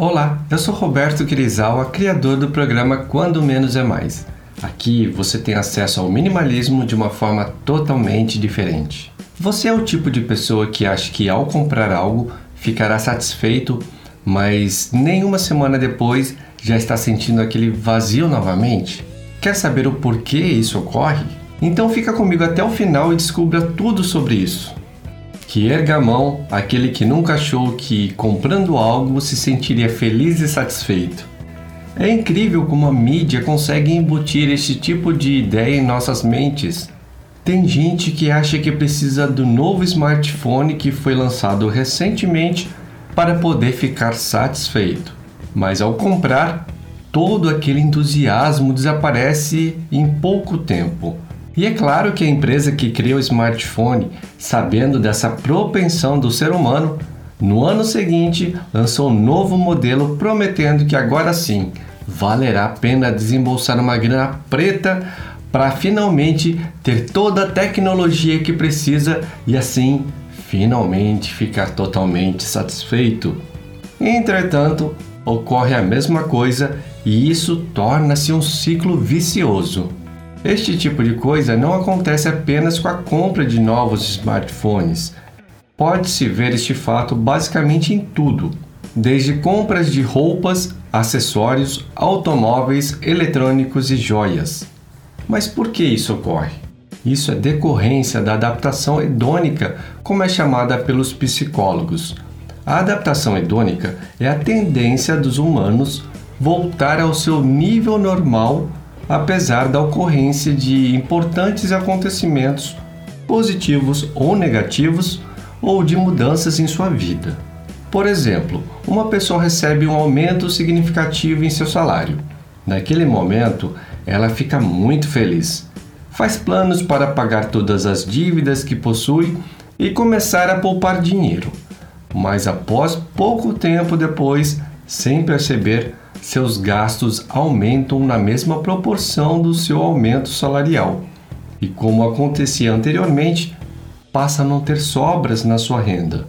Olá, eu sou Roberto Kirizawa, criador do programa Quando Menos é Mais. Aqui você tem acesso ao minimalismo de uma forma totalmente diferente. Você é o tipo de pessoa que acha que ao comprar algo ficará satisfeito, mas nenhuma semana depois já está sentindo aquele vazio novamente? Quer saber o porquê isso ocorre? Então fica comigo até o final e descubra tudo sobre isso que erga a mão aquele que nunca achou que, comprando algo, se sentiria feliz e satisfeito. É incrível como a mídia consegue embutir este tipo de ideia em nossas mentes. Tem gente que acha que precisa do novo smartphone que foi lançado recentemente para poder ficar satisfeito. Mas ao comprar, todo aquele entusiasmo desaparece em pouco tempo. E é claro que a empresa que cria o smartphone, sabendo dessa propensão do ser humano, no ano seguinte lançou um novo modelo prometendo que agora sim valerá a pena desembolsar uma grana preta para finalmente ter toda a tecnologia que precisa e assim finalmente ficar totalmente satisfeito. Entretanto, ocorre a mesma coisa e isso torna-se um ciclo vicioso. Este tipo de coisa não acontece apenas com a compra de novos smartphones. Pode-se ver este fato basicamente em tudo, desde compras de roupas, acessórios, automóveis, eletrônicos e joias. Mas por que isso ocorre? Isso é decorrência da adaptação hedônica, como é chamada pelos psicólogos. A adaptação hedônica é a tendência dos humanos voltar ao seu nível normal apesar da ocorrência de importantes acontecimentos positivos ou negativos ou de mudanças em sua vida. Por exemplo, uma pessoa recebe um aumento significativo em seu salário. Naquele momento, ela fica muito feliz. Faz planos para pagar todas as dívidas que possui e começar a poupar dinheiro. Mas após pouco tempo depois, sem perceber, seus gastos aumentam na mesma proporção do seu aumento salarial. E como acontecia anteriormente, passa a não ter sobras na sua renda.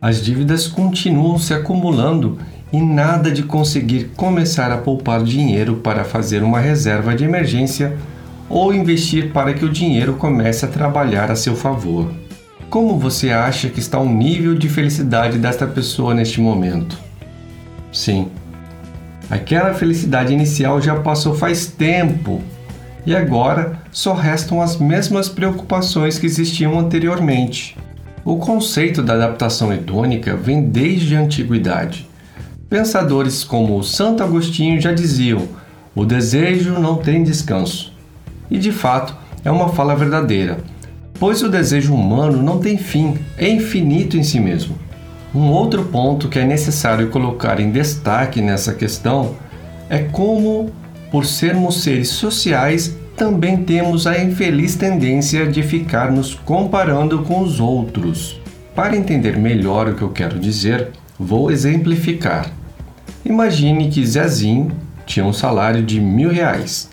As dívidas continuam se acumulando e nada de conseguir começar a poupar dinheiro para fazer uma reserva de emergência ou investir para que o dinheiro comece a trabalhar a seu favor. Como você acha que está o nível de felicidade desta pessoa neste momento? Sim, Aquela felicidade inicial já passou faz tempo e agora só restam as mesmas preocupações que existiam anteriormente. O conceito da adaptação hedônica vem desde a antiguidade. Pensadores como Santo Agostinho já diziam: o desejo não tem descanso. E de fato, é uma fala verdadeira, pois o desejo humano não tem fim, é infinito em si mesmo. Um outro ponto que é necessário colocar em destaque nessa questão é como, por sermos seres sociais, também temos a infeliz tendência de ficar nos comparando com os outros. Para entender melhor o que eu quero dizer, vou exemplificar. Imagine que Zezinho tinha um salário de mil reais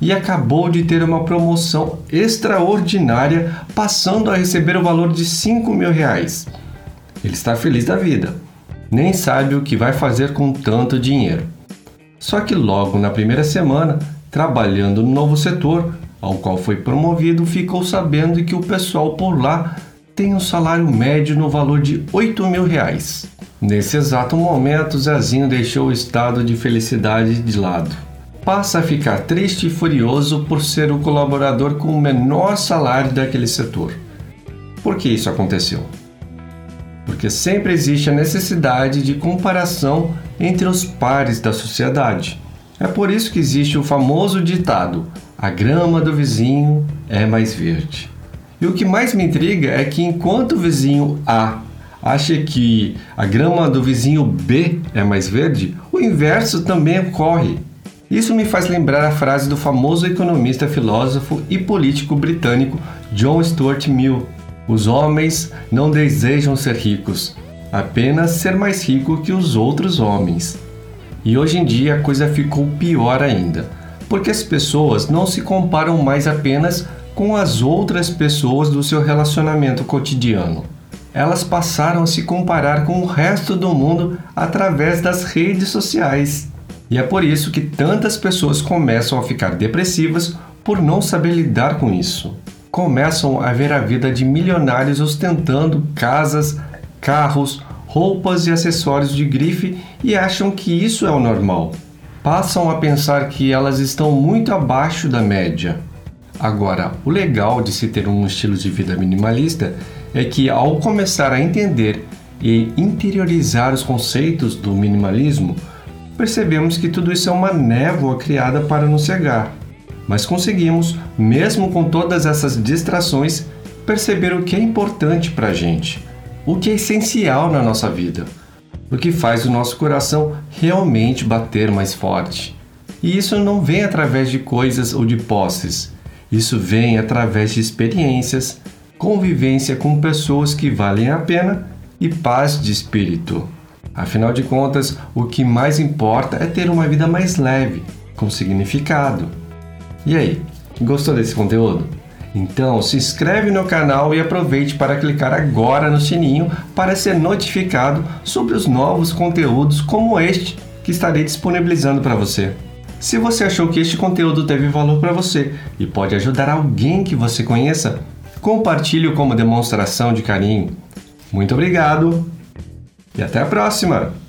e acabou de ter uma promoção extraordinária, passando a receber o valor de cinco mil reais. Ele está feliz da vida, nem sabe o que vai fazer com tanto dinheiro. Só que logo na primeira semana, trabalhando no novo setor, ao qual foi promovido, ficou sabendo que o pessoal por lá tem um salário médio no valor de 8 mil reais. Nesse exato momento, Zezinho deixou o estado de felicidade de lado. Passa a ficar triste e furioso por ser o colaborador com o menor salário daquele setor. Por que isso aconteceu? Porque sempre existe a necessidade de comparação entre os pares da sociedade. É por isso que existe o famoso ditado: a grama do vizinho é mais verde. E o que mais me intriga é que enquanto o vizinho A acha que a grama do vizinho B é mais verde, o inverso também ocorre. Isso me faz lembrar a frase do famoso economista, filósofo e político britânico John Stuart Mill, os homens não desejam ser ricos, apenas ser mais rico que os outros homens. E hoje em dia a coisa ficou pior ainda, porque as pessoas não se comparam mais apenas com as outras pessoas do seu relacionamento cotidiano. elas passaram a se comparar com o resto do mundo através das redes sociais. E é por isso que tantas pessoas começam a ficar depressivas por não saber lidar com isso. Começam a ver a vida de milionários ostentando casas, carros, roupas e acessórios de grife e acham que isso é o normal. Passam a pensar que elas estão muito abaixo da média. Agora, o legal de se ter um estilo de vida minimalista é que, ao começar a entender e interiorizar os conceitos do minimalismo, percebemos que tudo isso é uma névoa criada para nos cegar. Mas conseguimos, mesmo com todas essas distrações, perceber o que é importante para a gente, o que é essencial na nossa vida, o que faz o nosso coração realmente bater mais forte. E isso não vem através de coisas ou de posses, isso vem através de experiências, convivência com pessoas que valem a pena e paz de espírito. Afinal de contas, o que mais importa é ter uma vida mais leve, com significado. E aí, gostou desse conteúdo? Então se inscreve no canal e aproveite para clicar agora no sininho para ser notificado sobre os novos conteúdos como este que estarei disponibilizando para você. Se você achou que este conteúdo teve valor para você e pode ajudar alguém que você conheça, compartilhe como demonstração de carinho. Muito obrigado e até a próxima!